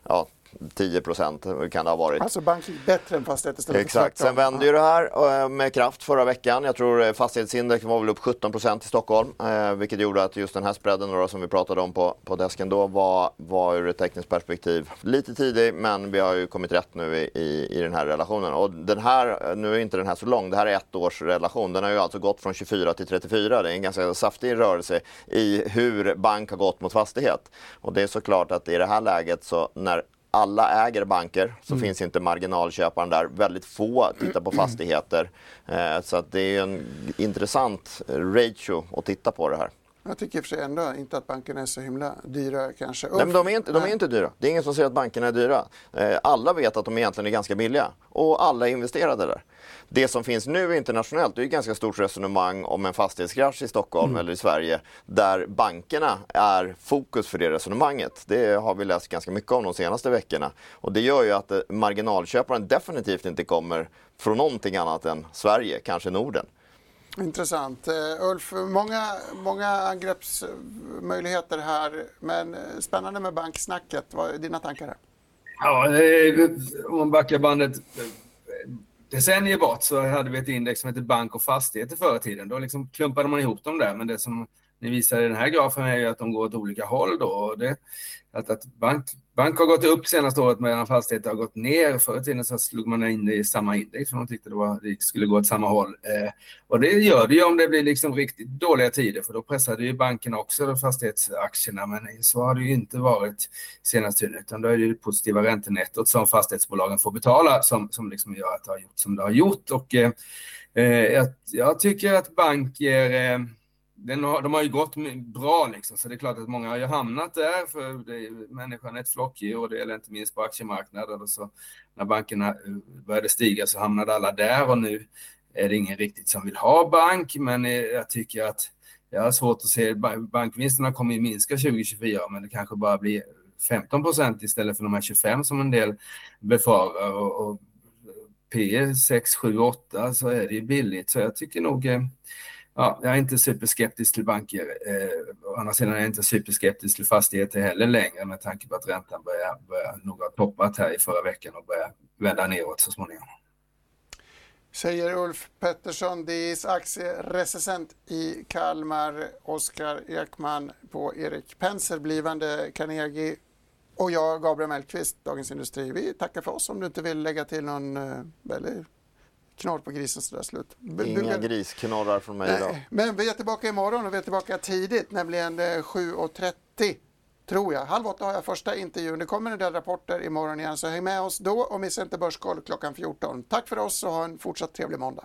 ja, 10 procent kan det ha varit. Alltså bank gick bättre än fastighet istället Exakt. Sen vände ju det här eh, med kraft förra veckan. Jag tror eh, fastighetsindex var väl upp 17 procent i Stockholm. Eh, vilket gjorde att just den här spreaden då, som vi pratade om på, på desken då var, var ur ett tekniskt perspektiv lite tidig. Men vi har ju kommit rätt nu i, i, i den här relationen. Och den här, nu är inte den här så lång, det här är ett års relation. Den har ju alltså gått från 24 till 34. Det är en ganska saftig rörelse i hur bank har gått mot fastighet. Och det är såklart att i det här läget så när alla äger banker, så mm. finns inte marginalköparen där. Väldigt få tittar på fastigheter. Eh, så att det är en intressant ratio att titta på det här. Jag tycker i och för sig ändå inte att bankerna är så himla dyra kanske. Nej, men de, är inte, de är inte dyra. Det är ingen som säger att bankerna är dyra. Eh, alla vet att de egentligen är ganska billiga och alla är investerade där. Det som finns nu internationellt det är ett ganska stort resonemang om en fastighetskrasch i Stockholm mm. eller i Sverige där bankerna är fokus för det resonemanget. Det har vi läst ganska mycket om de senaste veckorna och det gör ju att eh, marginalköparen definitivt inte kommer från någonting annat än Sverige, kanske Norden. Intressant. Uh, Ulf, många, många angreppsmöjligheter här, men eh, spännande med banksnacket. Vad är dina tankar här? Ja, om man backar bandet decennier bort så hade vi ett index som hette bank och fastigheter förr i tiden. Då liksom klumpade man ihop dem där, men det som ni visar i den här grafen är ju att de går åt olika håll. Då. Och det, att, att bank, bank har gått upp senaste året medan fastigheter har gått ner. Förr i tiden så slog man in det i samma index för man tyckte det, var, det skulle gå åt samma håll. Eh, och det gör det ju om det blir liksom riktigt dåliga tider för då pressade ju bankerna också fastighetsaktierna. Men så har det ju inte varit senaste tiden utan då är det ju positiva räntenettot som fastighetsbolagen får betala som, som liksom gör att det har gjort som det har gjort. Och, eh, eh jag, jag, tycker att bank ger eh, den har, de har ju gått bra liksom, så det är klart att många har ju hamnat där för det, människan är ett flockdjur och det gäller inte minst på aktiemarknaden. Och så, när bankerna eh, började stiga så hamnade alla där och nu är det ingen riktigt som vill ha bank, men eh, jag tycker att jag har svårt att se, bankvinsterna kommer ju minska 2024, men det kanske bara blir 15 procent istället för de här 25 som en del befarar. Och, och P 6, 7, 8 så är det ju billigt, så jag tycker nog eh, ja, jag är inte superskeptisk till banker. Eh, å andra sidan är jag inte superskeptisk till fastigheter heller längre med tanke på att räntan börjar, börjar nog ha toppat här i förra veckan och börjar vända neråt så småningom. Säger Ulf Pettersson, DIs aktierecensent i Kalmar, Oskar Ekman på Erik Penser, blivande Carnegie och jag, Gabriel Mellqvist, Dagens Industri. Vi tackar för oss om du inte vill lägga till någon eh, eller knorr på grisen sådär slut. Inga grisknorrar från mig idag. Men vi är tillbaka imorgon och vi är tillbaka tidigt, nämligen 7.30 eh, tror jag. Halv åtta har jag första intervjun. Det kommer en del rapporter imorgon igen, så häng med oss då och missa inte Börskoll klockan 14. Tack för oss och ha en fortsatt trevlig måndag.